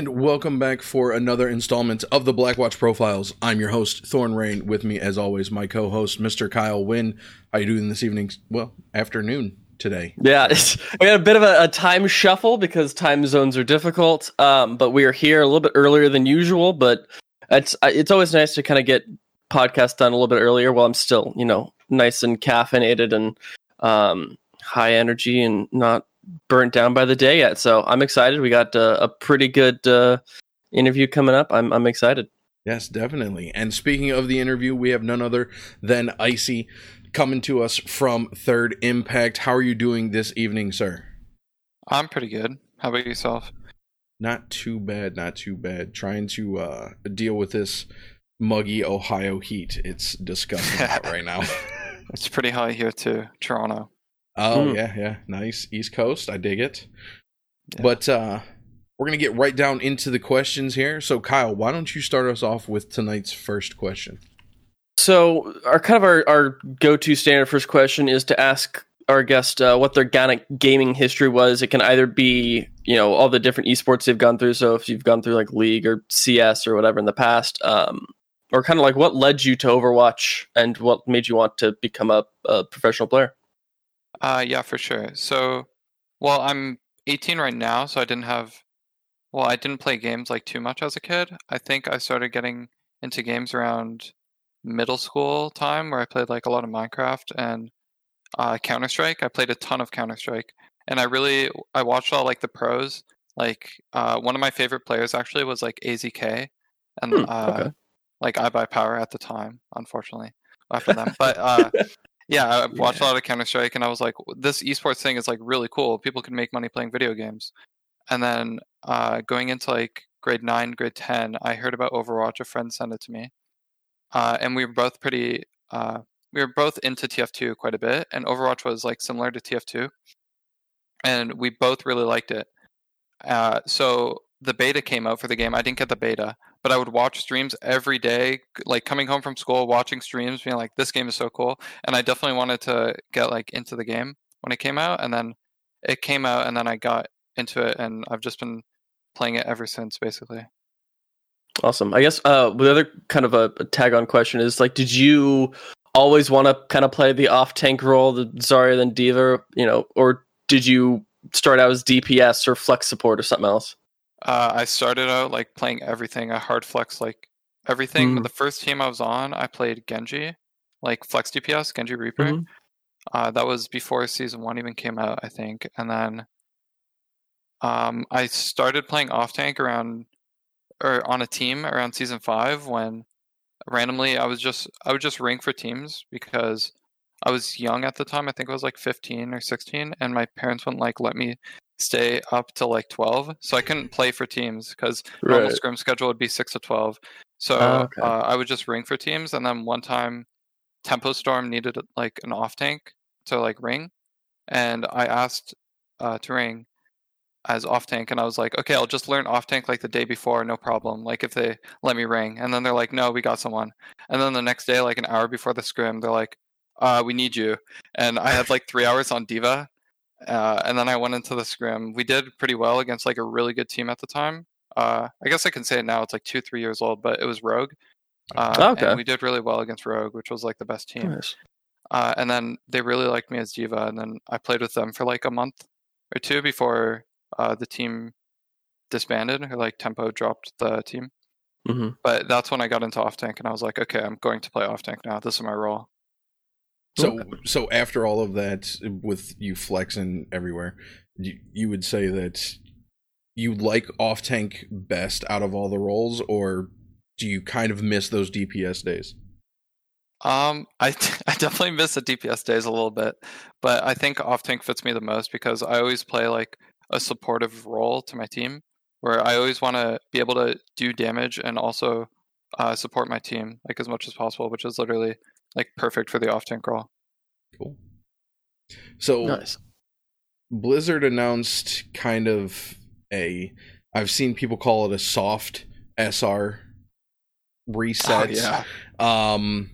And welcome back for another installment of the Blackwatch Profiles. I'm your host, Thorn Rain. With me, as always, my co-host, Mr. Kyle Wynn. How are you doing this evening? Well, afternoon today. Yeah, we had a bit of a, a, time shuffle because time zones are difficult. Um, but we are here a little bit earlier than usual. But it's it's always nice to kind of get podcast done a little bit earlier while I'm still, you know, nice and caffeinated and um, high energy and not burnt down by the day yet. So I'm excited. We got uh, a pretty good uh, interview coming up. I'm I'm excited. Yes, definitely. And speaking of the interview, we have none other than Icy coming to us from Third Impact. How are you doing this evening, sir? I'm pretty good. How about yourself? Not too bad, not too bad. Trying to uh, deal with this muggy Ohio heat. It's disgusting right now. it's pretty hot here too, Toronto. Oh mm. yeah, yeah, nice East Coast. I dig it. Yeah. But uh, we're gonna get right down into the questions here. So Kyle, why don't you start us off with tonight's first question? So our kind of our, our go to standard first question is to ask our guest uh, what their gaming history was. It can either be you know all the different esports they've gone through. So if you've gone through like League or CS or whatever in the past, um, or kind of like what led you to Overwatch and what made you want to become a, a professional player. Uh, yeah, for sure. So, well, I'm 18 right now, so I didn't have, well, I didn't play games like too much as a kid. I think I started getting into games around middle school time where I played like a lot of Minecraft and uh, Counter Strike. I played a ton of Counter Strike, and I really I watched all like the pros. Like uh, one of my favorite players actually was like AZK, and hmm, uh, okay. like iBuyPower at the time. Unfortunately, after them, but uh, yeah, I watched yeah. a lot of Counter Strike, and I was like, this esports thing is like really cool. People can make money playing video games. And then uh, going into like grade nine, grade ten, I heard about Overwatch. A friend sent it to me, uh, and we were both pretty. Uh, we were both into TF2 quite a bit, and Overwatch was like similar to TF2, and we both really liked it. Uh, so the beta came out for the game. I didn't get the beta, but I would watch streams every day, like coming home from school, watching streams, being like, "This game is so cool," and I definitely wanted to get like into the game when it came out, and then it came out, and then I got into it, and I've just been playing it ever since, basically. Awesome. I guess uh, the other kind of a, a tag on question is like, did you always want to kind of play the off tank role, the Zarya then D.Va, you know, or did you start out as DPS or flex support or something else? Uh, I started out like playing everything. I hard flex like everything. Mm. The first team I was on, I played Genji, like flex DPS, Genji Reaper. Mm-hmm. Uh, that was before season one even came out, I think. And then um, I started playing off tank around or on a team around season five when randomly I was just I would just rank for teams because I was young at the time. I think I was like 15 or 16, and my parents wouldn't like let me stay up to like 12 so i couldn't play for teams because right. normal scrim schedule would be 6 to 12 so oh, okay. uh, i would just ring for teams and then one time tempo storm needed like an off tank to like ring and i asked uh, to ring as off tank and i was like okay i'll just learn off tank like the day before no problem like if they let me ring and then they're like no we got someone and then the next day like an hour before the scrim they're like uh, we need you and i had like three hours on D.Va uh, and then I went into the scrim. We did pretty well against like a really good team at the time. Uh, I guess I can say it now. It's like two, three years old, but it was Rogue. Uh, oh, okay. we did really well against Rogue, which was like the best team. Nice. Uh, and then they really liked me as D.Va, and then I played with them for like a month or two before uh, the team disbanded or like Tempo dropped the team. Mm-hmm. But that's when I got into off tank, and I was like, okay, I'm going to play off tank now. This is my role. So, so after all of that, with you flexing everywhere, you, you would say that you like off tank best out of all the roles, or do you kind of miss those DPS days? Um, I I definitely miss the DPS days a little bit, but I think off tank fits me the most because I always play like a supportive role to my team, where I always want to be able to do damage and also uh, support my team like as much as possible, which is literally like perfect for the off tank role. Cool. So nice. Blizzard announced kind of a I've seen people call it a soft SR reset. Oh, yeah. Um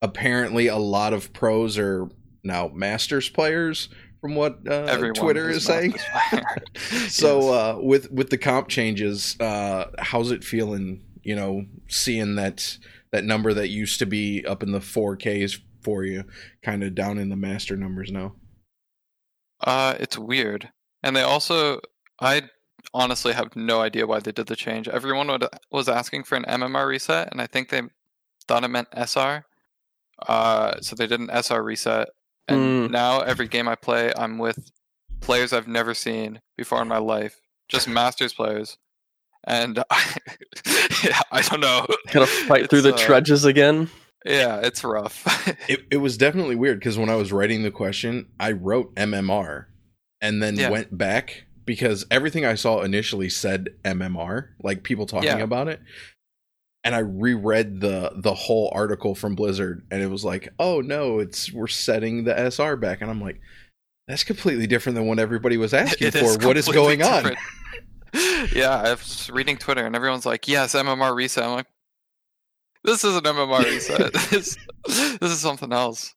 apparently a lot of pros are now masters players from what uh, Twitter is saying. so yes. uh, with with the comp changes, uh, how's it feeling? You know, seeing that that number that used to be up in the 4Ks for you, kind of down in the master numbers now. Uh, it's weird, and they also I honestly have no idea why they did the change. Everyone would, was asking for an MMR reset, and I think they thought it meant SR. Uh, so they did an SR reset, and mm. now every game I play, I'm with players I've never seen before in my life, just Masters players, and I, yeah, I don't know. Kind of fight it's, through the uh, trudges again. Yeah, it's rough. it it was definitely weird because when I was writing the question, I wrote MMR, and then yeah. went back because everything I saw initially said MMR, like people talking yeah. about it. And I reread the the whole article from Blizzard and it was like, "Oh no, it's we're setting the SR back." And I'm like, that's completely different than what everybody was asking for. Is what is going different. on? yeah, I was reading Twitter and everyone's like, "Yes, MMR reset." I'm like, "This isn't MMR reset. this, this is something else."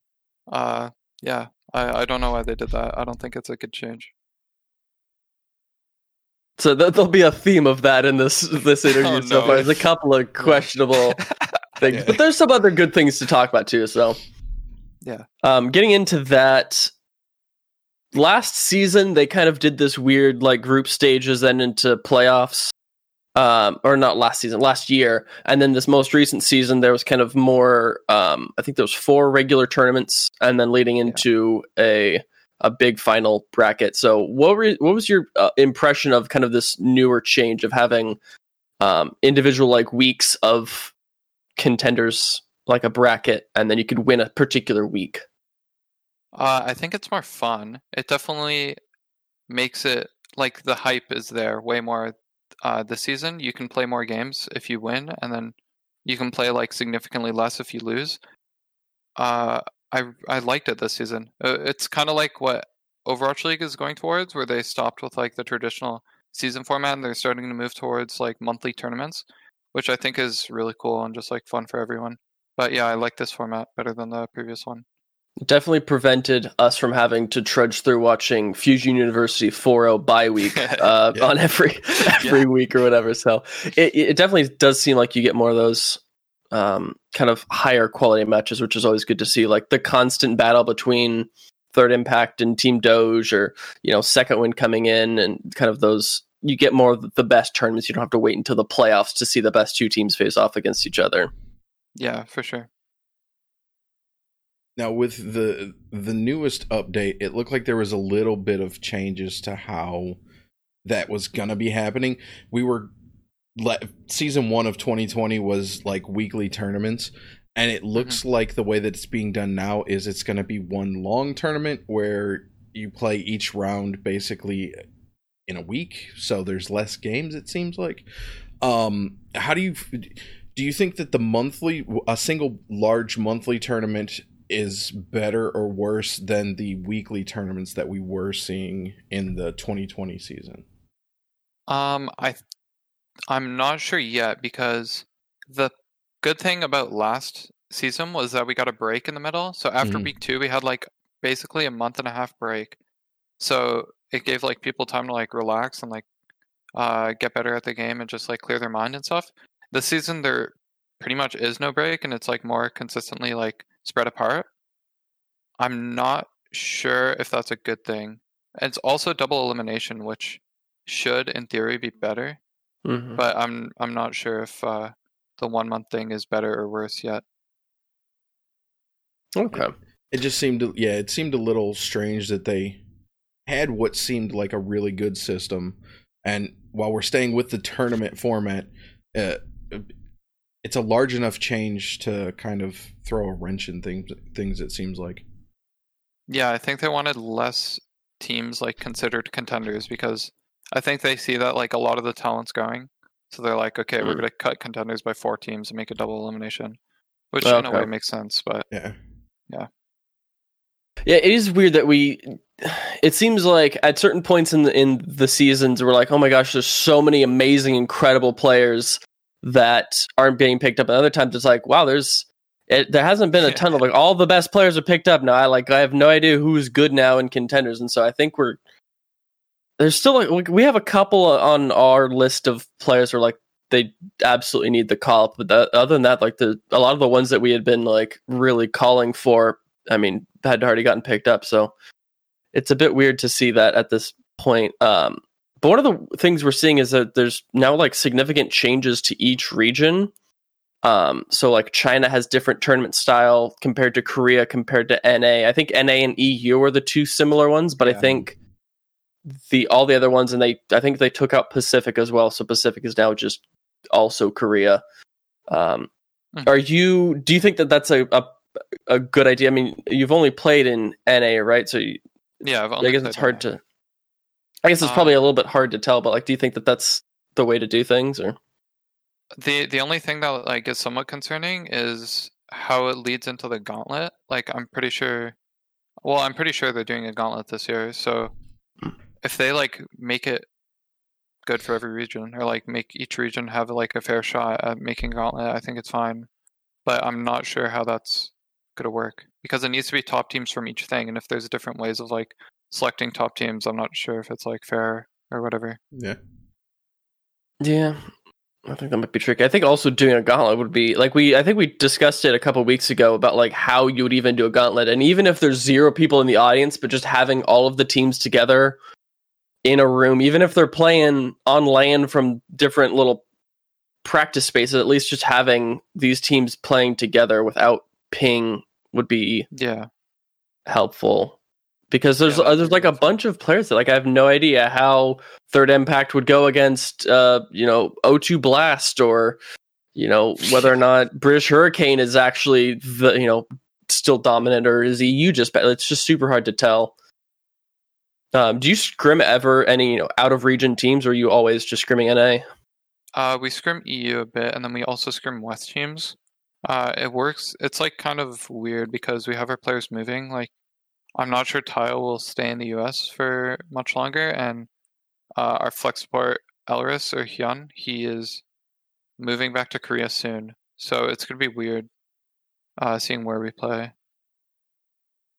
Uh, yeah, I, I don't know why they did that. I don't think it's a good change. So th- there'll be a theme of that in this this interview oh, so far. There's a couple of questionable things, yeah. but there's some other good things to talk about too. So yeah, um, getting into that. Last season, they kind of did this weird like group stages, then into playoffs. Um, or not last season, last year, and then this most recent season, there was kind of more. Um, I think there was four regular tournaments, and then leading into yeah. a a big final bracket. So, what were, what was your uh, impression of kind of this newer change of having um, individual like weeks of contenders like a bracket, and then you could win a particular week? Uh, I think it's more fun. It definitely makes it like the hype is there way more uh, this season. You can play more games if you win, and then you can play like significantly less if you lose. Uh, I I liked it this season. Uh, it's kind of like what Overwatch League is going towards, where they stopped with like the traditional season format and they're starting to move towards like monthly tournaments, which I think is really cool and just like fun for everyone. But yeah, I like this format better than the previous one. Definitely prevented us from having to trudge through watching Fusion University 4.0 bye week uh, yeah. on every every yeah. week or whatever. So it, it definitely does seem like you get more of those um, kind of higher quality matches, which is always good to see. Like the constant battle between Third Impact and Team Doge, or you know, Second Wind coming in, and kind of those. You get more of the best tournaments. You don't have to wait until the playoffs to see the best two teams face off against each other. Yeah, for sure. Now with the the newest update, it looked like there was a little bit of changes to how that was gonna be happening. We were season one of 2020 was like weekly tournaments and it looks mm-hmm. like the way that it's being done now is it's going to be one long tournament where you play each round basically in a week so there's less games it seems like um how do you do you think that the monthly a single large monthly tournament is better or worse than the weekly tournaments that we were seeing in the 2020 season um i I'm not sure yet because the good thing about last season was that we got a break in the middle. So after mm-hmm. week two, we had like basically a month and a half break. So it gave like people time to like relax and like uh, get better at the game and just like clear their mind and stuff. This season, there pretty much is no break and it's like more consistently like spread apart. I'm not sure if that's a good thing. It's also double elimination, which should, in theory, be better. Mm-hmm. But I'm I'm not sure if uh, the one month thing is better or worse yet. Okay. It just seemed to, yeah, it seemed a little strange that they had what seemed like a really good system, and while we're staying with the tournament format, uh, it's a large enough change to kind of throw a wrench in things. Things it seems like. Yeah, I think they wanted less teams like considered contenders because I think they see that like a lot of the talent's going, so they're like, okay, mm. we're going to cut contenders by four teams and make a double elimination, which okay. in a way makes sense. But yeah, yeah, yeah. It is weird that we. It seems like at certain points in the, in the seasons, we're like, oh my gosh, there's so many amazing, incredible players that aren't being picked up. And other times, it's like, wow, there's it, there hasn't been a ton of like all the best players are picked up now. I like I have no idea who's good now in contenders, and so I think we're there's still like we have a couple on our list of players who are like they absolutely need the call up, but that, other than that, like the a lot of the ones that we had been like really calling for, I mean, had already gotten picked up. So it's a bit weird to see that at this point. Um, but one of the things we're seeing is that there's now like significant changes to each region. Um, so like China has different tournament style compared to Korea compared to NA. I think NA and EU are the two similar ones, but yeah. I think the all the other ones and they I think they took out Pacific as well. So Pacific is now just also Korea. Um, mm-hmm. Are you? Do you think that that's a, a, a good idea? I mean, you've only played in NA, right? So you, yeah, i guess it's hard NA. to. I guess it's um, probably a little bit hard to tell, but like, do you think that that's the way to do things, or? The the only thing that like is somewhat concerning is how it leads into the gauntlet. Like I'm pretty sure well, I'm pretty sure they're doing a gauntlet this year. So if they like make it good for every region or like make each region have like a fair shot at making gauntlet, I think it's fine. But I'm not sure how that's gonna work because it needs to be top teams from each thing and if there's different ways of like selecting top teams, I'm not sure if it's like fair or whatever. Yeah. Yeah. I think that might be tricky. I think also doing a gauntlet would be like we. I think we discussed it a couple weeks ago about like how you would even do a gauntlet, and even if there's zero people in the audience, but just having all of the teams together in a room, even if they're playing on LAN from different little practice spaces, at least just having these teams playing together without ping would be yeah helpful because there's yeah, uh, there's like a bunch of players that like I have no idea how Third Impact would go against uh you know O2 Blast or you know whether or not British Hurricane is actually the you know still dominant or is EU just it's just super hard to tell. Um, do you scrim ever any you know out of region teams or are you always just scrimming NA? Uh, we scrim EU a bit and then we also scrim West teams. Uh, it works. It's like kind of weird because we have our players moving. Like I'm not sure Tile will stay in the US for much longer, and uh, our flex support Elris or Hyun, he is moving back to Korea soon. So it's gonna be weird uh, seeing where we play.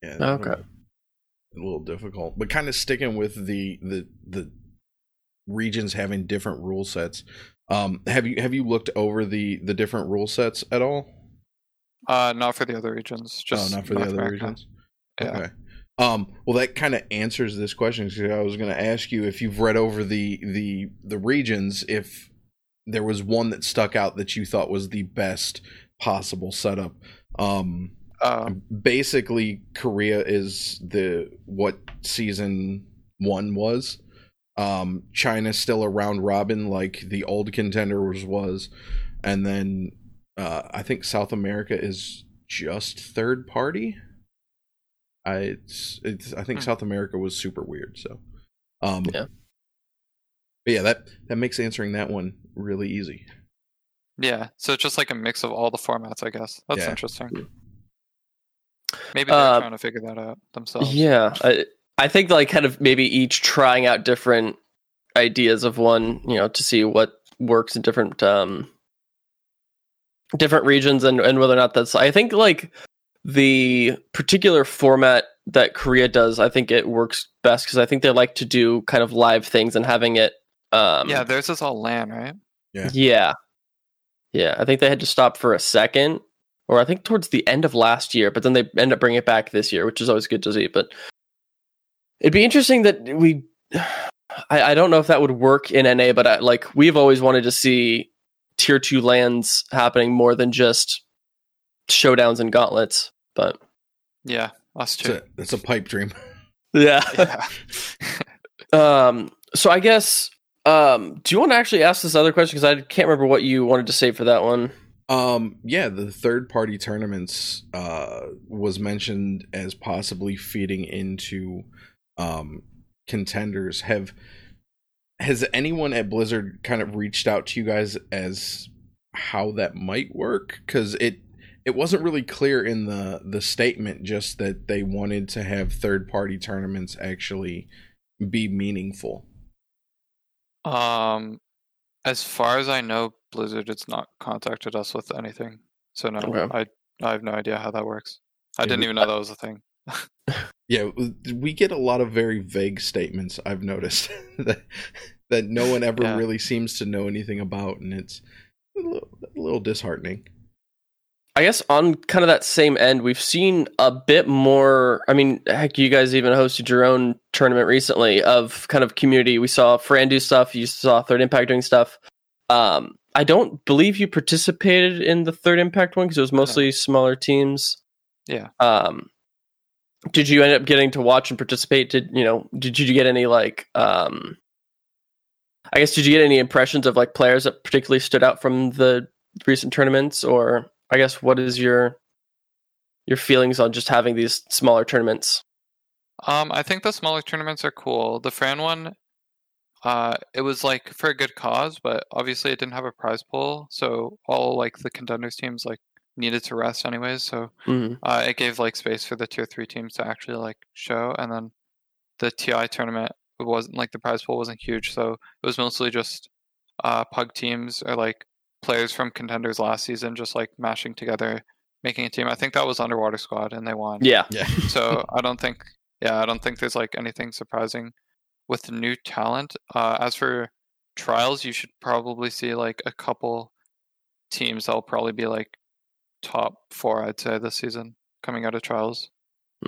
Yeah. Okay. A little difficult, but kind of sticking with the the the regions having different rule sets. Um, have you have you looked over the the different rule sets at all? Uh, not for the other regions. Just oh, not for North the other America. regions. Yeah. Okay. Um, well, that kind of answers this question. Because I was going to ask you if you've read over the the the regions, if there was one that stuck out that you thought was the best possible setup. Um, uh, basically, Korea is the what season one was. Um, China's still around robin like the old contenders was, and then uh, I think South America is just third party. I it's, it's I think hmm. South America was super weird. So, um, yeah, but yeah, that that makes answering that one really easy. Yeah, so it's just like a mix of all the formats, I guess. That's yeah. interesting. Maybe they're uh, trying to figure that out themselves. Yeah, I I think like kind of maybe each trying out different ideas of one, you know, to see what works in different um different regions and and whether or not that's I think like the particular format that Korea does, I think it works best because I think they like to do kind of live things and having it. Um, yeah, theirs is all LAN, right? Yeah. Yeah. Yeah. I think they had to stop for a second, or I think towards the end of last year, but then they end up bringing it back this year, which is always good to see. But it'd be interesting that we. I, I don't know if that would work in NA, but I, like we've always wanted to see tier two LANs happening more than just showdowns and gauntlets. But yeah, us too. It's a, it's a pipe dream. Yeah. yeah. um. So I guess. Um. Do you want to actually ask this other question? Because I can't remember what you wanted to say for that one. Um. Yeah. The third party tournaments uh was mentioned as possibly feeding into um contenders. Have has anyone at Blizzard kind of reached out to you guys as how that might work? Because it it wasn't really clear in the the statement just that they wanted to have third party tournaments actually be meaningful. Um, as far as I know, Blizzard has not contacted us with anything. So no, okay. I I have no idea how that works. I didn't even know that was a thing. yeah, we get a lot of very vague statements. I've noticed that that no one ever yeah. really seems to know anything about, and it's a little, a little disheartening. I guess on kind of that same end, we've seen a bit more. I mean, heck, you guys even hosted your own tournament recently of kind of community. We saw Fran do stuff. You saw Third Impact doing stuff. Um, I don't believe you participated in the Third Impact one because it was mostly smaller teams. Yeah. Um, did you end up getting to watch and participate? Did you know? Did you get any like? Um, I guess did you get any impressions of like players that particularly stood out from the recent tournaments, or I guess what is your your feelings on just having these smaller tournaments? Um, I think the smaller tournaments are cool. The Fran one, uh, it was like for a good cause, but obviously it didn't have a prize pool, so all like the contenders teams like needed to rest anyways. So mm-hmm. uh, it gave like space for the tier three teams to actually like show, and then the TI tournament wasn't like the prize pool wasn't huge, so it was mostly just uh, pug teams or like players from contenders last season just like mashing together, making a team. I think that was Underwater Squad, and they won. Yeah, yeah. so I don't think, yeah, I don't think there's like anything surprising with the new talent. Uh, as for trials, you should probably see like a couple teams that'll probably be like top four, I'd say, this season coming out of trials.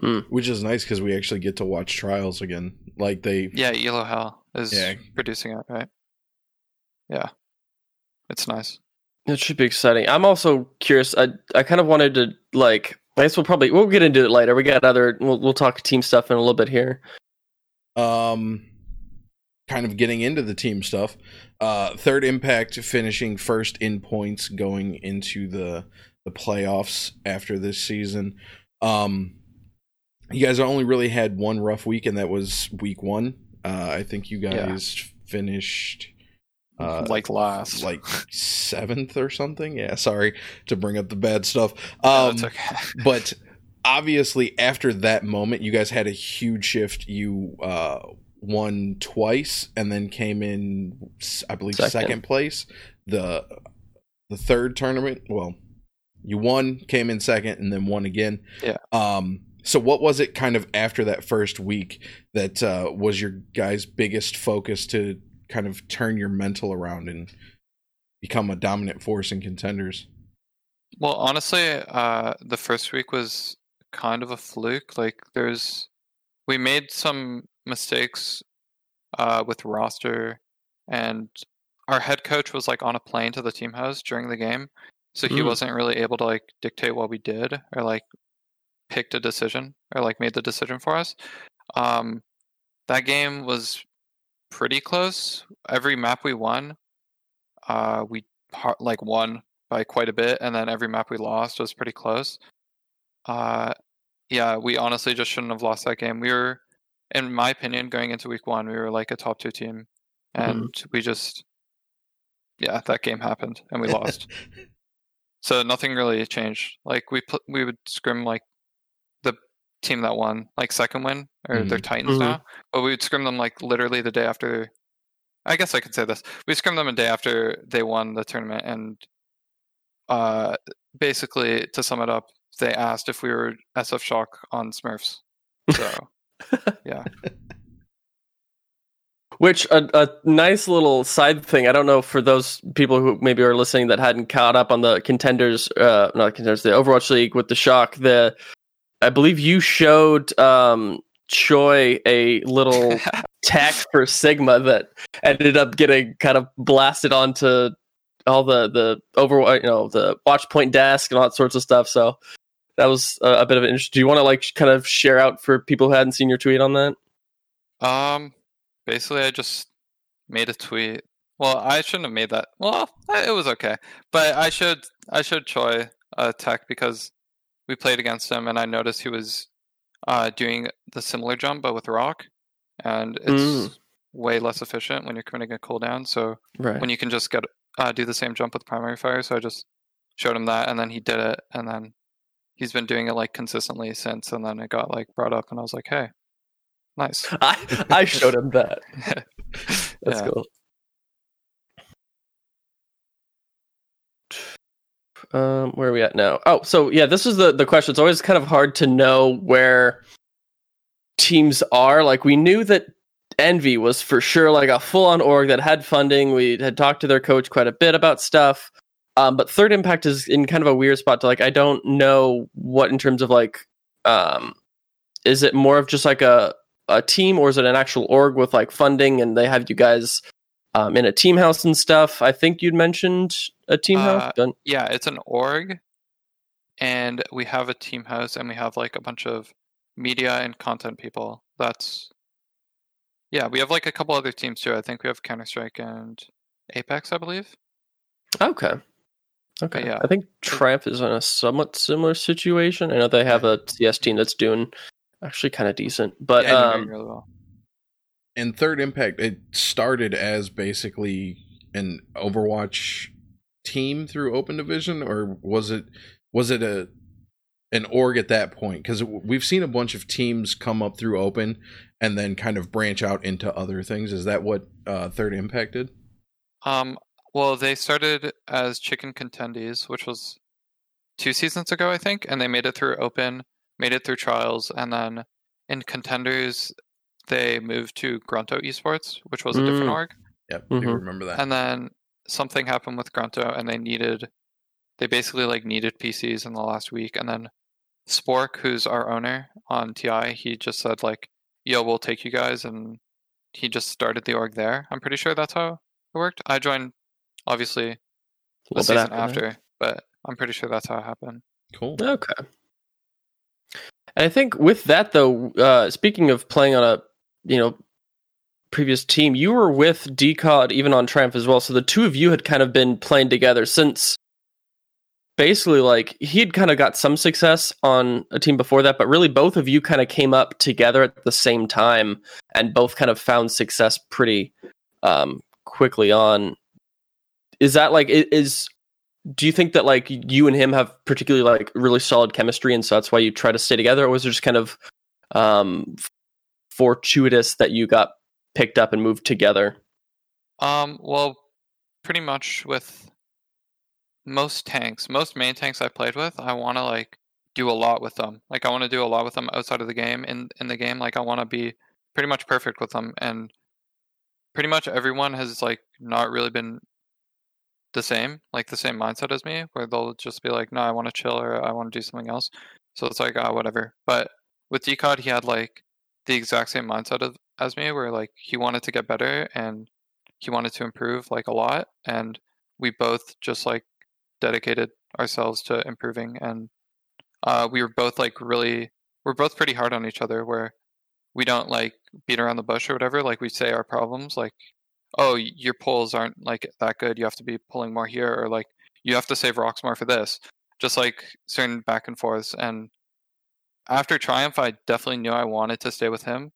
Mm. Which is nice because we actually get to watch trials again. Like they, yeah, Elo Hell is yeah. producing it, right? Yeah, it's nice. It should be exciting. I'm also curious. I I kind of wanted to like. I guess we'll probably we'll get into it later. We got other. We'll we'll talk team stuff in a little bit here. Um, kind of getting into the team stuff. Uh, third impact finishing first in points going into the the playoffs after this season. Um, you guys only really had one rough week, and that was week one. Uh, I think you guys yeah. finished uh, like last, like seventh or something. Yeah, sorry to bring up the bad stuff. Um, no, okay. but obviously, after that moment, you guys had a huge shift. You uh, won twice, and then came in, I believe, second, second place. The the third tournament, well, you won, came in second, and then won again. Yeah. Um. So, what was it kind of after that first week that uh, was your guys' biggest focus to kind of turn your mental around and become a dominant force in contenders? Well, honestly, uh, the first week was kind of a fluke. Like, there's we made some mistakes uh, with roster, and our head coach was like on a plane to the team house during the game, so he mm. wasn't really able to like dictate what we did or like picked a decision or like made the decision for us. Um, that game was pretty close. Every map we won, uh, we like won by quite a bit, and then every map we lost was pretty close. Uh, yeah, we honestly just shouldn't have lost that game. We were, in my opinion, going into week one, we were like a top two team, and mm-hmm. we just, yeah, that game happened and we lost. So nothing really changed. Like we put, we would scrim like team that won, like Second Wind, or mm-hmm. they're Titans mm-hmm. now. But we would scrim them like literally the day after. I guess I could say this. We scrim them a day after they won the tournament, and uh, basically to sum it up, they asked if we were SF Shock on Smurfs. So yeah. Which a, a nice little side thing. I don't know for those people who maybe are listening that hadn't caught up on the contenders, uh, not contenders, the Overwatch League with the shock. The I believe you showed um, Choi a little tech for Sigma that ended up getting kind of blasted onto all the the over you know the watch point desk and all that sorts of stuff. So that was a, a bit of an interest. Do you want to like kind of share out for people who hadn't seen your tweet on that? Um, basically I just made a tweet. Well, I shouldn't have made that. Well, it was okay, but I should I should Choi a tech because we played against him, and I noticed he was uh, doing the similar jump but with rock, and it's mm. way less efficient when you're committing a cooldown. So right. when you can just get uh, do the same jump with primary fire, so I just showed him that, and then he did it, and then he's been doing it like consistently since, and then it got like brought up, and I was like, hey, Nice. I I showed him that. That's yeah. cool. Um, where are we at now? Oh, so yeah, this is the the question. It's always kind of hard to know where teams are. Like we knew that Envy was for sure like a full on org that had funding. We had talked to their coach quite a bit about stuff. Um, but Third Impact is in kind of a weird spot to like I don't know what in terms of like um is it more of just like a a team or is it an actual org with like funding and they have you guys um, in a team house and stuff? I think you'd mentioned a team house. Uh, yeah, it's an org, and we have a team house, and we have like a bunch of media and content people. That's yeah, we have like a couple other teams too. I think we have Counter Strike and Apex, I believe. Okay. Okay. But yeah. I think Triumph is in a somewhat similar situation. I know they have a CS team that's doing actually kind of decent, but yeah, um, really well. And Third Impact, it started as basically an Overwatch team through Open Division, or was it was it a an org at that point? Because we've seen a bunch of teams come up through Open and then kind of branch out into other things. Is that what uh, Third Impact did? Um, well, they started as Chicken Contendies, which was two seasons ago, I think, and they made it through Open, made it through Trials, and then in Contenders, they moved to Grunto Esports, which was a different mm. org. Yep, mm-hmm. remember that. And then something happened with Grunto, and they needed, they basically like needed PCs in the last week, and then Spork, who's our owner on TI, he just said like, "Yo, we'll take you guys," and he just started the org there. I'm pretty sure that's how it worked. I joined obviously the season after, after but I'm pretty sure that's how it happened. Cool. Okay. And I think with that though, uh, speaking of playing on a you know previous team, you were with Decod even on Triumph as well. So the two of you had kind of been playing together since basically like he had kind of got some success on a team before that, but really both of you kind of came up together at the same time and both kind of found success pretty um, quickly on is that like is do you think that like you and him have particularly like really solid chemistry and so that's why you try to stay together or was it just kind of um fortuitous that you got picked up and moved together um well pretty much with most tanks most main tanks i played with i want to like do a lot with them like i want to do a lot with them outside of the game in in the game like i want to be pretty much perfect with them and pretty much everyone has like not really been the same, like the same mindset as me, where they'll just be like, "No, I want to chill or I want to do something else." So it's like, ah, oh, whatever. But with Decod, he had like the exact same mindset of, as me, where like he wanted to get better and he wanted to improve like a lot, and we both just like dedicated ourselves to improving, and uh, we were both like really, we're both pretty hard on each other, where we don't like beat around the bush or whatever. Like we say our problems, like oh, your pulls aren't like that good. You have to be pulling more here, or like you have to save rocks more for this. Just like certain back and forths. And after Triumph, I definitely knew I wanted to stay with him,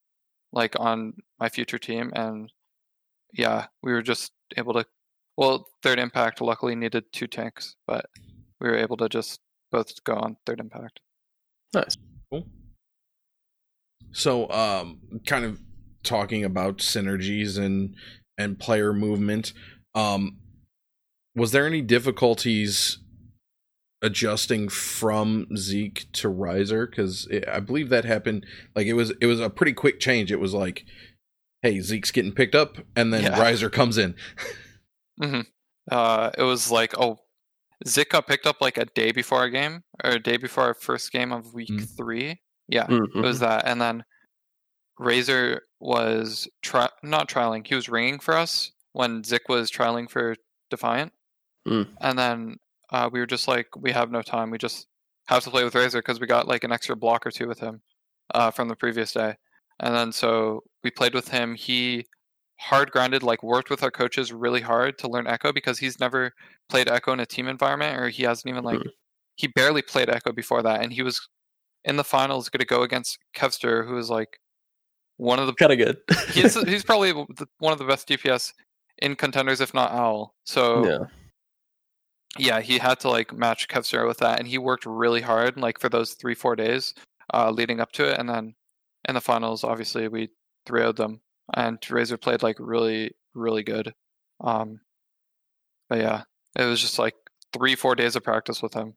like on my future team. And yeah, we were just able to. Well, Third Impact luckily needed two tanks, but we were able to just both go on Third Impact. Nice. Cool. So, um, kind of talking about synergies and and player movement. Um, was there any difficulties adjusting from Zeke to Riser? Because I believe that happened. Like it was, it was a pretty quick change. It was like, hey, Zeke's getting picked up, and then yeah. Riser comes in. mm-hmm. uh, it was like, oh, Zeke got picked up like a day before our game, or a day before our first game of week mm-hmm. three. Yeah, mm-hmm. it was that, and then Razor was tri- not trialing; he was ringing for us when Zeke was trialing for Defiant, mm. and then uh, we were just like, we have no time. We just have to play with Razor because we got like an extra block or two with him uh, from the previous day, and then so we played with him. He hard grinded, like worked with our coaches really hard to learn Echo because he's never played Echo in a team environment, or he hasn't even like mm. he barely played Echo before that, and he was in the finals going to go against Kevster, who is like one of the kind of good. he's he's probably one of the best DPS in contenders, if not Owl. So yeah, yeah, he had to like match Kevster with that, and he worked really hard, like for those three four days uh, leading up to it, and then in the finals, obviously we 3 them, and Razor played like really really good. Um, but yeah, it was just like three four days of practice with him.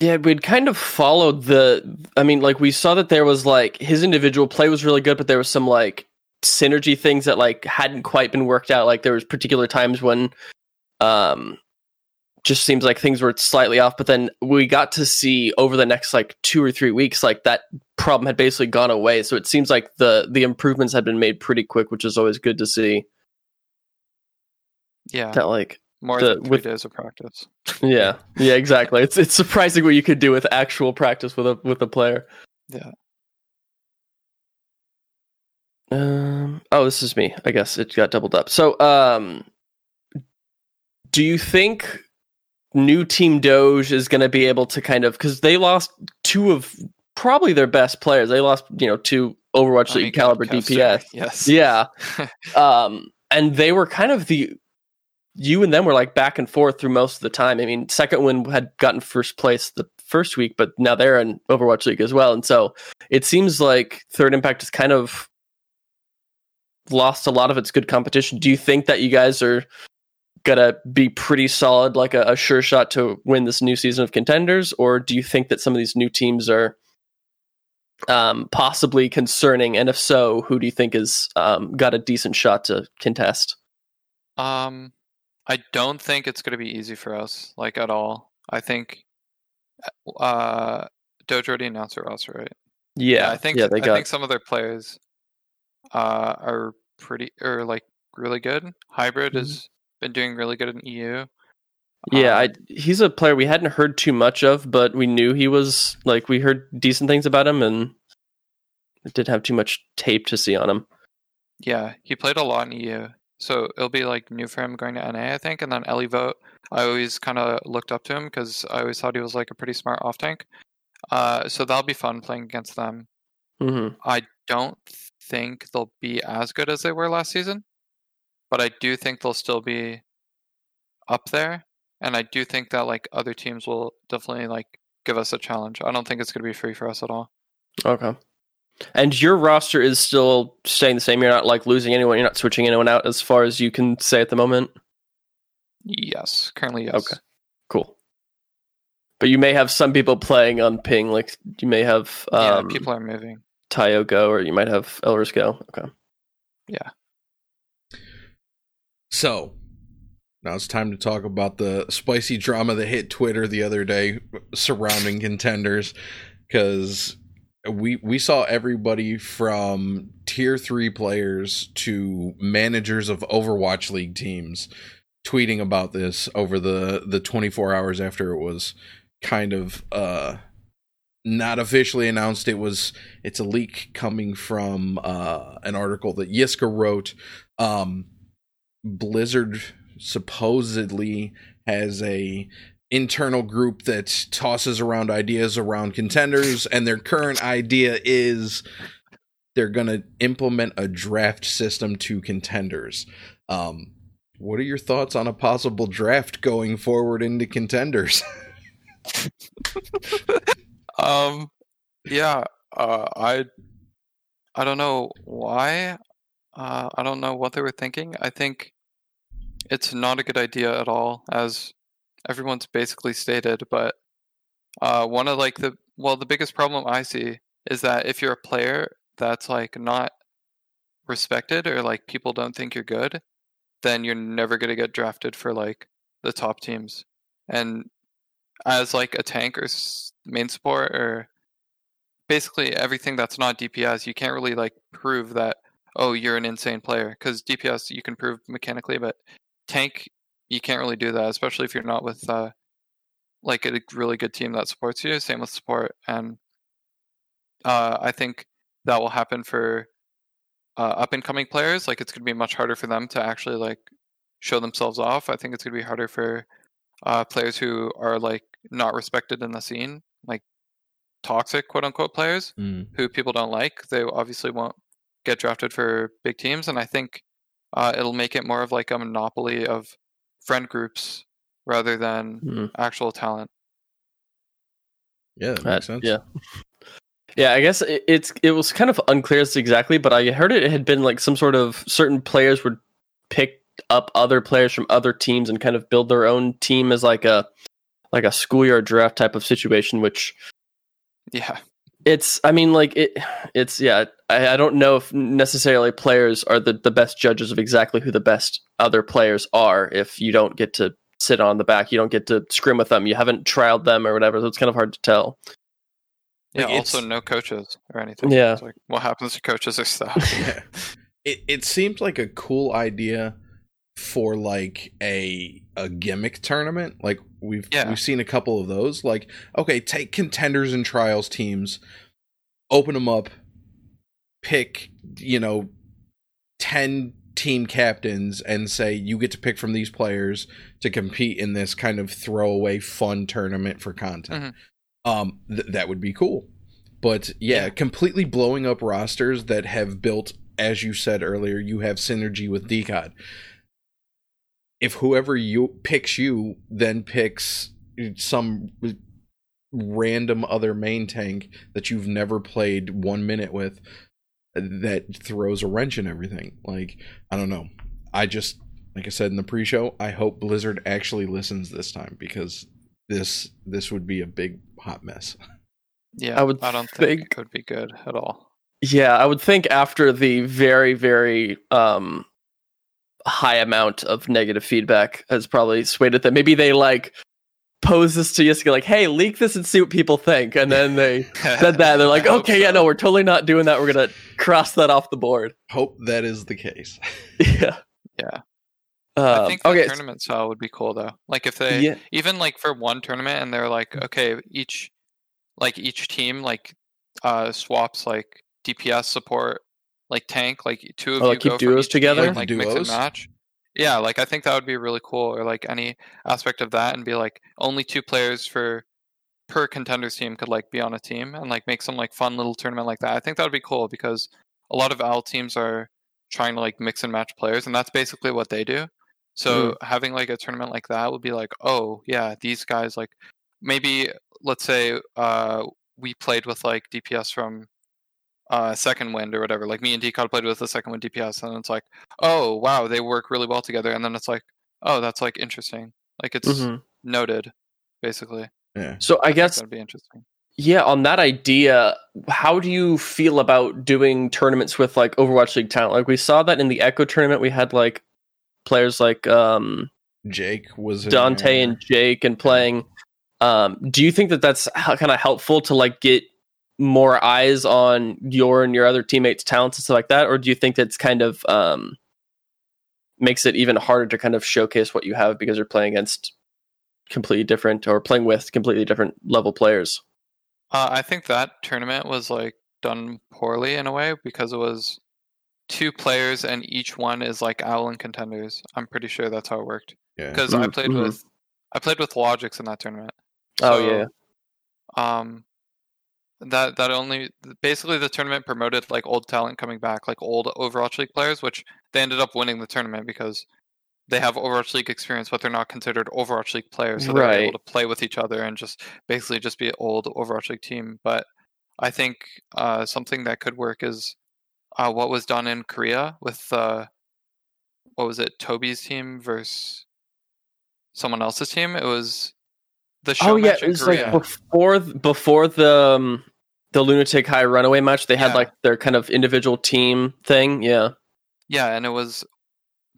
Yeah, we'd kind of followed the. I mean, like we saw that there was like his individual play was really good, but there was some like synergy things that like hadn't quite been worked out. Like there was particular times when, um, just seems like things were slightly off. But then we got to see over the next like two or three weeks, like that problem had basically gone away. So it seems like the the improvements had been made pretty quick, which is always good to see. Yeah, that like more the, than three with, days of practice. yeah, yeah, exactly. It's it's surprising what you could do with actual practice with a with a player. Yeah. Um. Oh, this is me. I guess it got doubled up. So, um, do you think new team Doge is going to be able to kind of because they lost two of probably their best players. They lost, you know, two Overwatch League caliber DPS. Yes. Yeah. um, and they were kind of the you and them were like back and forth through most of the time. I mean, Second Wind had gotten first place the first week, but now they're in Overwatch League as well. And so it seems like Third Impact has kind of lost a lot of its good competition. Do you think that you guys are gonna be pretty solid, like a, a sure shot to win this new season of contenders, or do you think that some of these new teams are um, possibly concerning? And if so, who do you think has um, got a decent shot to contest? Um, I don't think it's going to be easy for us, like at all. I think uh, Doge already announced their roster, right? Yeah, I think yeah, they I got... think some of their players uh, are pretty or like really good. Hybrid mm-hmm. has been doing really good in EU. Yeah, um, I, he's a player we hadn't heard too much of, but we knew he was like we heard decent things about him, and didn't have too much tape to see on him. Yeah, he played a lot in EU. So it'll be like new for him going to NA, I think. And then Ellivote, I always kind of looked up to him because I always thought he was like a pretty smart off tank. Uh, so that'll be fun playing against them. Mm-hmm. I don't think they'll be as good as they were last season, but I do think they'll still be up there. And I do think that like other teams will definitely like give us a challenge. I don't think it's going to be free for us at all. Okay. And your roster is still staying the same. You're not like losing anyone. You're not switching anyone out as far as you can say at the moment. Yes, currently yes. Okay, cool. But you may have some people playing on ping. Like you may have um, yeah, people are moving. Tayo go, or you might have Elris go. Okay. Yeah. So now it's time to talk about the spicy drama that hit Twitter the other day surrounding contenders because we we saw everybody from tier 3 players to managers of Overwatch League teams tweeting about this over the the 24 hours after it was kind of uh not officially announced. It was it's a leak coming from uh an article that Yiska wrote. Um Blizzard supposedly has a internal group that tosses around ideas around contenders and their current idea is they're going to implement a draft system to contenders. Um, what are your thoughts on a possible draft going forward into contenders? Um yeah uh, i i don't know why uh, i don't know what they were thinking. I think it's not a good idea at all as everyone's basically stated, but uh, one of like the well, the biggest problem I see is that if you're a player that's like not respected or like people don't think you're good, then you're never gonna get drafted for like the top teams. And as like a tank or main support or basically everything that's not DPS, you can't really like prove that oh you're an insane player because DPS you can prove mechanically, but tank you can't really do that, especially if you're not with uh, like a really good team that supports you. Same with support, and uh, I think that will happen for uh, up and coming players. Like it's going to be much harder for them to actually like show themselves off. I think it's going to be harder for uh, players who are like not respected in the scene, like toxic quote unquote players mm. who people don't like. They obviously won't get drafted for big teams, and I think uh, it'll make it more of like a monopoly of friend groups rather than mm. actual talent. Yeah, that makes sense. Yeah. Yeah, I guess it, it's it was kind of unclear as exactly, but I heard it, it had been like some sort of certain players would pick up other players from other teams and kind of build their own team as like a like a schoolyard draft type of situation, which yeah, it's I mean like it it's yeah I, I don't know if necessarily players are the, the best judges of exactly who the best other players are if you don't get to sit on the back you don't get to scrim with them you haven't trialed them or whatever so it's kind of hard to tell yeah Like, also no coaches or anything Yeah. It's like what happens to coaches or stuff yeah. It it seemed like a cool idea for like a a gimmick tournament. Like we've Yeah. we've seen a couple of those. Like okay, take contenders and trials teams, open them up, pick you know ten team captains, and say you get to pick from these players to compete in this kind of throwaway fun tournament for content. Um, th- that would be cool. But yeah, Yeah. completely blowing up rosters that have built, as you said earlier, you have synergy with DCOD. If whoever you picks you then picks some random other main tank that you've never played one minute with, that throws a wrench in everything. Like, I don't know. I just, like I said in the pre-show, I hope Blizzard actually listens this time because this this would be a big hot mess. yeah I would i don't think think- it would be good at all Yeah, I would think after the very, very um, high amount of negative feedback has probably swayed it that maybe they like pose this to Yiska like, "Hey, leak this and see what people think," and then they said that they're like, I hope "Okay, yeah, no, we're totally not doing that. We're gonna cross that off the board." Hope that is the case. yeah, yeah um, i think the okay, tournament style would be cool though like if they yeah, even like for one tournament and they're like Mm. okay each like each team like uh swaps like dps support like tank like two of Oh, you like keep go from duos each team, together? and, Like like mix and match? Yeah like i think that would be really cool or like any aspect of that and be like only two players for per contenders team could like be on a team and like make some like fun little tournament like that. I think that would be cool because a lot of owl teams are trying to like mix and match players and that's basically what they do. So having like a tournament like that would be like oh yeah these guys like maybe let's say uh we played with like dps from uh second wind or whatever like me and decod played with the second wind dps and it's like oh wow they work really well together and then it's like oh that's like interesting like it's mhm. noted basically Yeah. So I guess that'd be interesting Yeah, on that idea, how do you feel about doing tournaments with like Overwatch League talent? Like we saw that in the Echo tournament, we had like players like um, Jake was Dante there. and Jake and playing. Um, do you think that that's kind of helpful to like get more eyes on your and your other teammates' talents and stuff like that, or do you think that's kind of um, makes it even harder to kind of showcase what you have because you're playing against completely different or playing with completely different level players? Uh, I think that tournament was like done poorly in a way because it was two players and each one is like owl and contenders. I'm pretty sure that's how it worked. yeah. Because I Mm, played with I played with Logics in that tournament. Oh, yeah. Um, that that only basically the tournament promoted like old talent coming back, like old Overwatch League players, which they ended up winning the tournament because they have Overwatch League experience, but they're not considered Overwatch League players, so they're Right. able to play with each other and just basically just be an old Overwatch League team. But I think uh, something that could work is uh, what was done in Korea with uh, what was it, Toby's team versus someone else's team. It was the show oh yeah, it was Korea. like before before the um, the Lunatic-Hai runaway match. They had Yeah. like their kind of individual team thing. Yeah, Yeah, and it was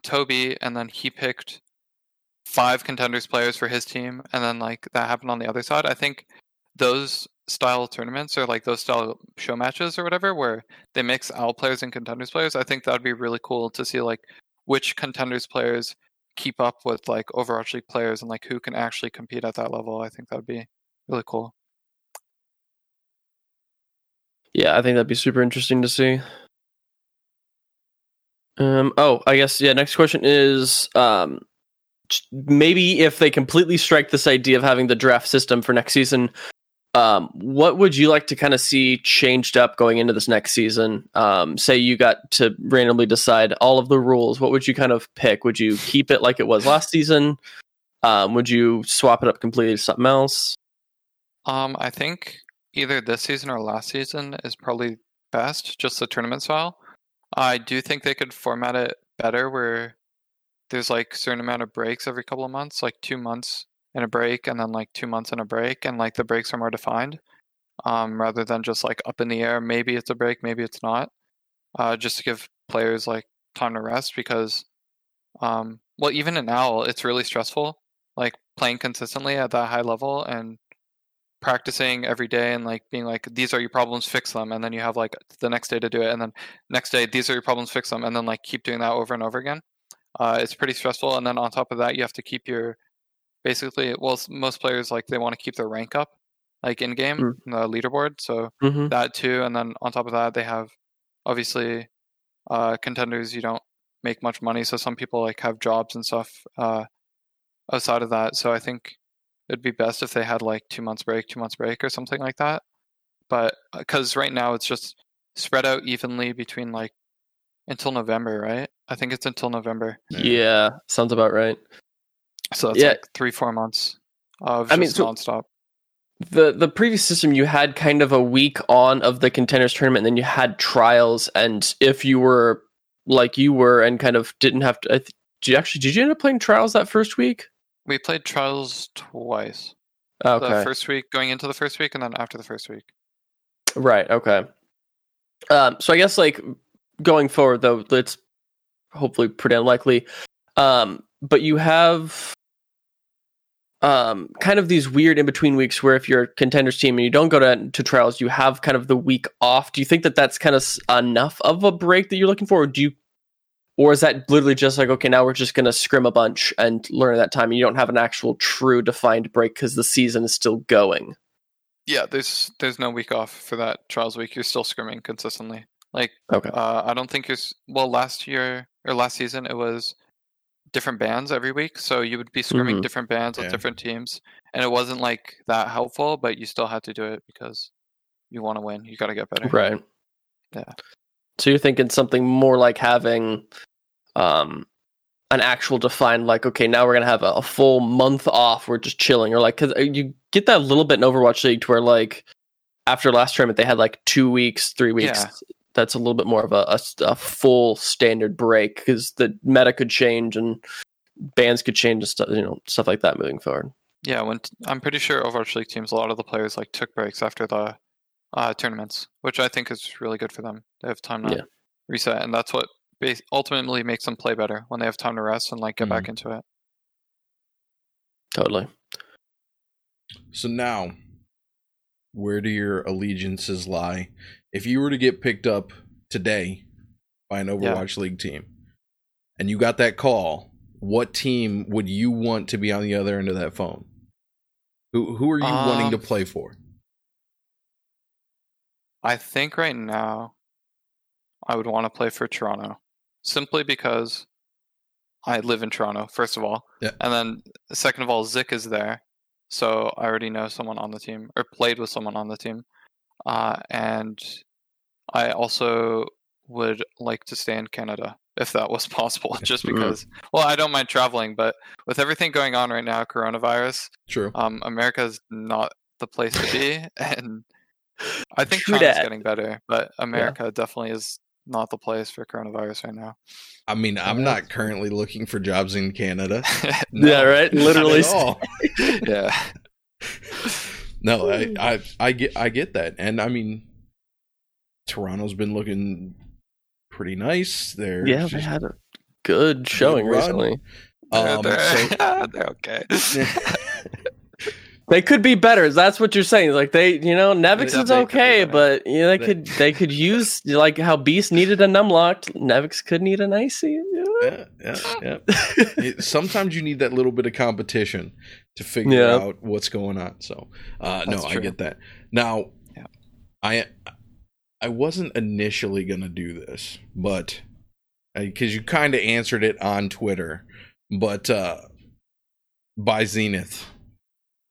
Toby, and then he picked five contenders players for his team, and then like that happened on the other side. I think those style tournaments or like those style show matches or whatever, where they mix owl players and contenders players, I think that would be really cool to see like which contenders players keep up with like Overwatch League players and like who can actually compete at that level. I think that would be really cool. Yeah. I think that'd be super interesting to see. Um. Oh, I guess yeah. Next question is um, maybe if they completely strike this idea of having the draft system for next season, um, what would you like to kind of see changed up going into this next season? Um, say you got to randomly decide all of the rules. What would you kind of pick? Would you keep it like it was last season? Um, would you swap it up completely to something else? Um, I think either this season or last season is probably best, just the tournament style. I do think they could format it better where there's like certain amount of breaks every couple of months, like two months and a break, and then like two months and a break, and like the breaks are more defined, um, rather than just like up in the air. Maybe it's a break, maybe it's not. Uh, just to give players like time to rest because, um, well, even in OWL, it's really stressful. Like playing consistently at that high level and practicing every day and like being like these are your problems fix them and then you have like the next day to do it and then next day these are your problems fix them and then like keep doing that over and over again uh, it's pretty stressful and then on top of that you have to keep your basically well most players like they want to keep their rank up like in game mm. the leaderboard so mm-hmm. that too and then on top of that they have obviously uh, contenders you don't make much money so some people like have jobs and stuff uh, outside of that so i think it'd be best if they had like two months break, two months break, or something like that. But because uh, right now it's just spread out evenly between like until November, right? I think it's until November. Yeah, sounds about right. So that's yeah. like three, four months of I mean, so nonstop. The the previous system you had kind of a week on of the contenders tournament, and then you had trials, and if you were like you were and kind of didn't have to, did you actually did you end up playing trials that first week? We played trials twice. Okay. The first week, going into the first week, and then after the first week. Right. Okay. Um, so I guess like going forward though, it's hopefully pretty unlikely. Um, but you have um, kind of these weird in between weeks where if you're a contenders team and you don't go to, to trials, you have kind of the week off. Do you think that that's kind of enough of a break that you're looking for? Or do you or is that literally just like okay now we're just going to scrim a bunch and learn that time and you don't have an actual true defined break because the season is still going? Yeah there's there's no week off for that trials week. You're still scrimming consistently. Like okay. uh, i don't think you're well last year or last season it was different bands every week. So you would be scrimming mm-hmm. different bands with different teams and it wasn't like that helpful but you still had to do it because you want to win. You got to get better. Right. Yeah so you're thinking something more like having um an actual defined like okay now we're gonna have a, a full month off we're just chilling or like because uh, you get that little bit in overwatch league to where like after last tournament they had like two weeks three weeks yeah. that's a little bit more of a, a, a full standard break because the meta could change and bans could change and stuff you know stuff like that moving forward yeah when t- i'm pretty sure overwatch league teams a lot of the players like took breaks after the uh, tournaments, which I think is really good for them. They have time to yeah. reset, and that's what ultimately makes them play better when they have time to rest and like get mm-hmm. back into it. Totally. So now, where do your allegiances lie? If you were to get picked up today by an Overwatch yeah. League team, and you got that call, what team would you want to be on the other end of that phone? Who who are you um, wanting to play for? I think right now I would want to play for Toronto simply because I live in Toronto, first of all. Yeah. And then, second of all, Zeke is there. So I already know someone on the team or played with someone on the team. Uh, and I also would like to stay in Canada if that was possible, just because. Well, I don't mind traveling, but with everything going on right now, coronavirus, true. Um, America is not the place to be, and I think True China's that. getting better, but America yeah. definitely is not the place for coronavirus right now. I mean, I'm yeah. not currently looking for jobs in Canada. no, yeah, right. Literally. yeah. No, I, I, I get, I get that, and I mean, Toronto's been looking pretty nice. They're yeah, they had a good showing recently. Um, they're, so, they're okay. They could be better. That's what you're saying. Like they, you know, Nevix is okay, but you know, they could they could use like how Beast needed a numlock. Nevix could need an icy. Yeah, yeah, yeah. Sometimes you need that little bit of competition to figure yeah. out what's going on. So, uh, no, true. I get that. Now, yeah. I I wasn't initially gonna do this, but because uh, you kind of answered it on Twitter, but uh, by Zenith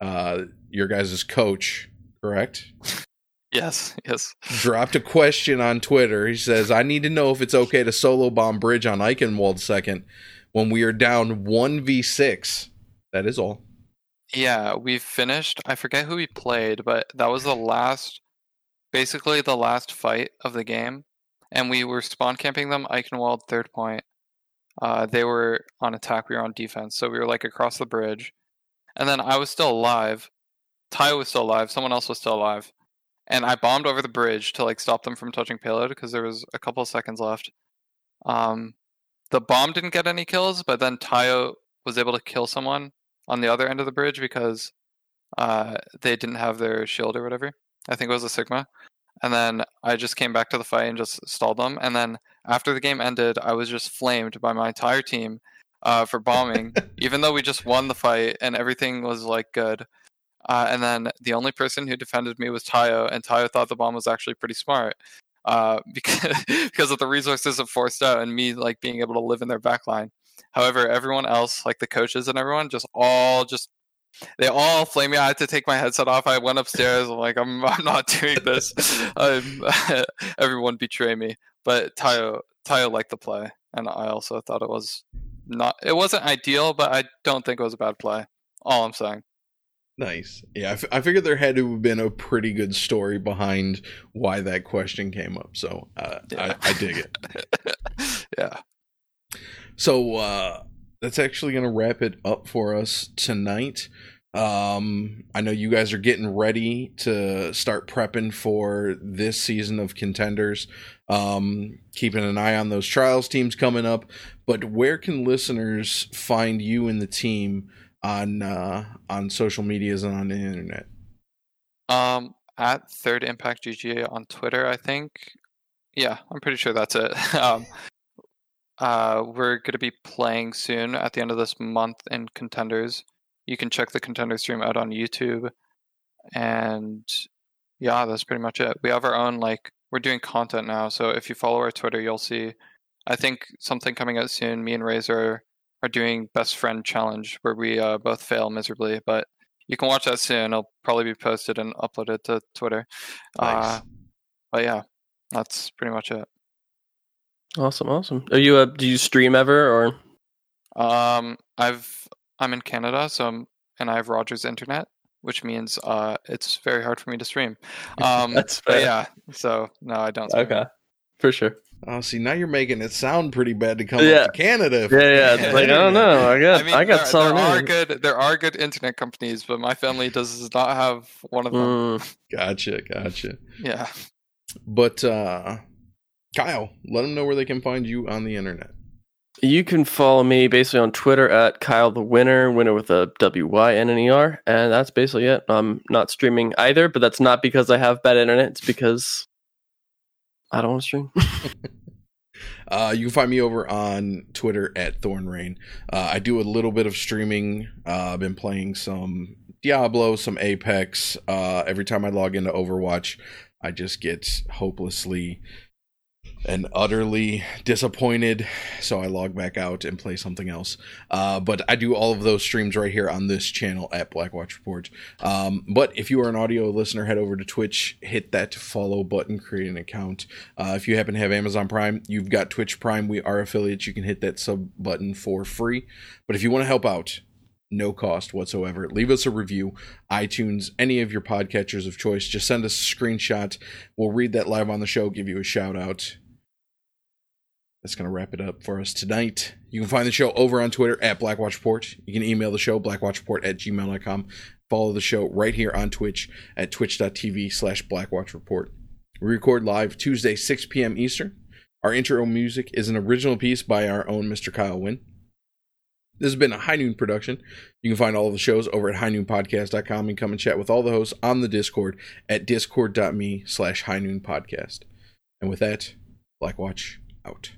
uh, your guys' coach, correct? Yes, yes. Dropped a question on Twitter. He says, I need to know if it's okay to solo bomb bridge on Eichenwald second when we are down 1v6. That is all. Yeah, we finished. I forget who we played, but that was the last, basically the last fight of the game. And we were spawn camping them, Eichenwald, third point. Uh, they were on attack. We were on defense. So we were like across the bridge, and then I was still alive. Ty was still alive. Someone else was still alive, and I bombed over the bridge to like stop them from touching payload because there was a couple of seconds left. Um, the bomb didn't get any kills, but then Tayo was able to kill someone on the other end of the bridge because uh, they didn't have their shield or whatever. I think it was a Sigma. And then I just came back to the fight and just stalled them. And then after the game ended, I was just flamed by my entire team uh, for bombing, even though we just won the fight and everything was like good. Uh, and then the only person who defended me was Tayo, and Tayo thought the bomb was actually pretty smart uh, because because of the resources of forced out and me like being able to live in their backline. However, everyone else, like the coaches and everyone, just all just they all flame me. I had to take my headset off. I went upstairs. I'm like, I'm, I'm not doing this. everyone betray me. But Tayo, Tayo liked the play, and I also thought it was not. It wasn't ideal, but I don't think it was a bad play. All I'm saying. Nice. Yeah, I, f- I figured there had to have been a pretty good story behind why that question came up. So uh, yeah. I, I dig it. yeah. So uh, that's actually going to wrap it up for us tonight. Um, I know you guys are getting ready to start prepping for this season of contenders. Um, keeping an eye on those trials teams coming up. But where can listeners find you and the team on uh, on social medias and on the internet? Um, at Third Impact GGA on Twitter, I think. Yeah, I'm pretty sure that's it. um, uh, we're going to be playing soon at the end of this month in Contenders. You can check the Contender stream out on YouTube. And yeah, that's pretty much it. We have our own, like, we're doing content now. So if you follow our Twitter, you'll see, I think, something coming out soon. Me and Razor are doing Best Friend Challenge where we uh, both fail miserably. But you can watch that soon. It'll probably be posted and uploaded to Twitter. Nice. Uh, but yeah, that's pretty much it. Awesome, awesome. Are you a do you stream ever or? Um, I've I'm in Canada, so I'm, and I have Rogers internet, which means uh, it's very hard for me to stream. Um, That's fair. yeah. So no, I don't. okay, for sure. Oh, see, now you're making it sound pretty bad to come yeah. up to Canada. Yeah, yeah. like I don't know. I got, I, mean, I got there, there are good. There are good internet companies, but my family does not have one of them. Mm. Gotcha, gotcha. Yeah. But uh Kyle, let them know where they can find you on the internet. You can follow me basically on Twitter at Kyle the Winner, winner with a W Y N N E R, and that's basically it. I'm not streaming either, but that's not because I have bad internet. It's because I don't want to stream. uh, you can find me over on Twitter at Thornrain. Uh, I do a little bit of streaming. Uh, I've been playing some Diablo, some Apex. Uh, every time I log into Overwatch, I just get hopelessly and utterly disappointed. So I log back out and play something else. Uh, but I do all of those streams right here on this channel at Blackwatch Report. Um, but if you are an audio listener, head over to Twitch, hit that follow button, create an account. Uh, if you happen to have Amazon Prime, you've got Twitch Prime. We are affiliates. You can hit that sub button for free. But if you want to help out, no cost whatsoever. Leave us a review, iTunes, any of your podcatchers of choice. Just send us a screenshot. We'll read that live on the show, give you a shout out that's going to wrap it up for us tonight. You can find the show over on Twitter at Blackwatch Report. You can email the show, blackwatchreport at gmail.com. Follow the show right here on Twitch at twitch.tv slash Blackwatch Report. We record live Tuesday, 6 p.m. Eastern. Our intro music is an original piece by our own Mr. Kyle Wynn. This has been a High Noon production. You can find all of the shows over at highnoonpodcast.com and come and chat with all the hosts on the Discord at discord.me slash high noon podcast. And with that, Blackwatch out.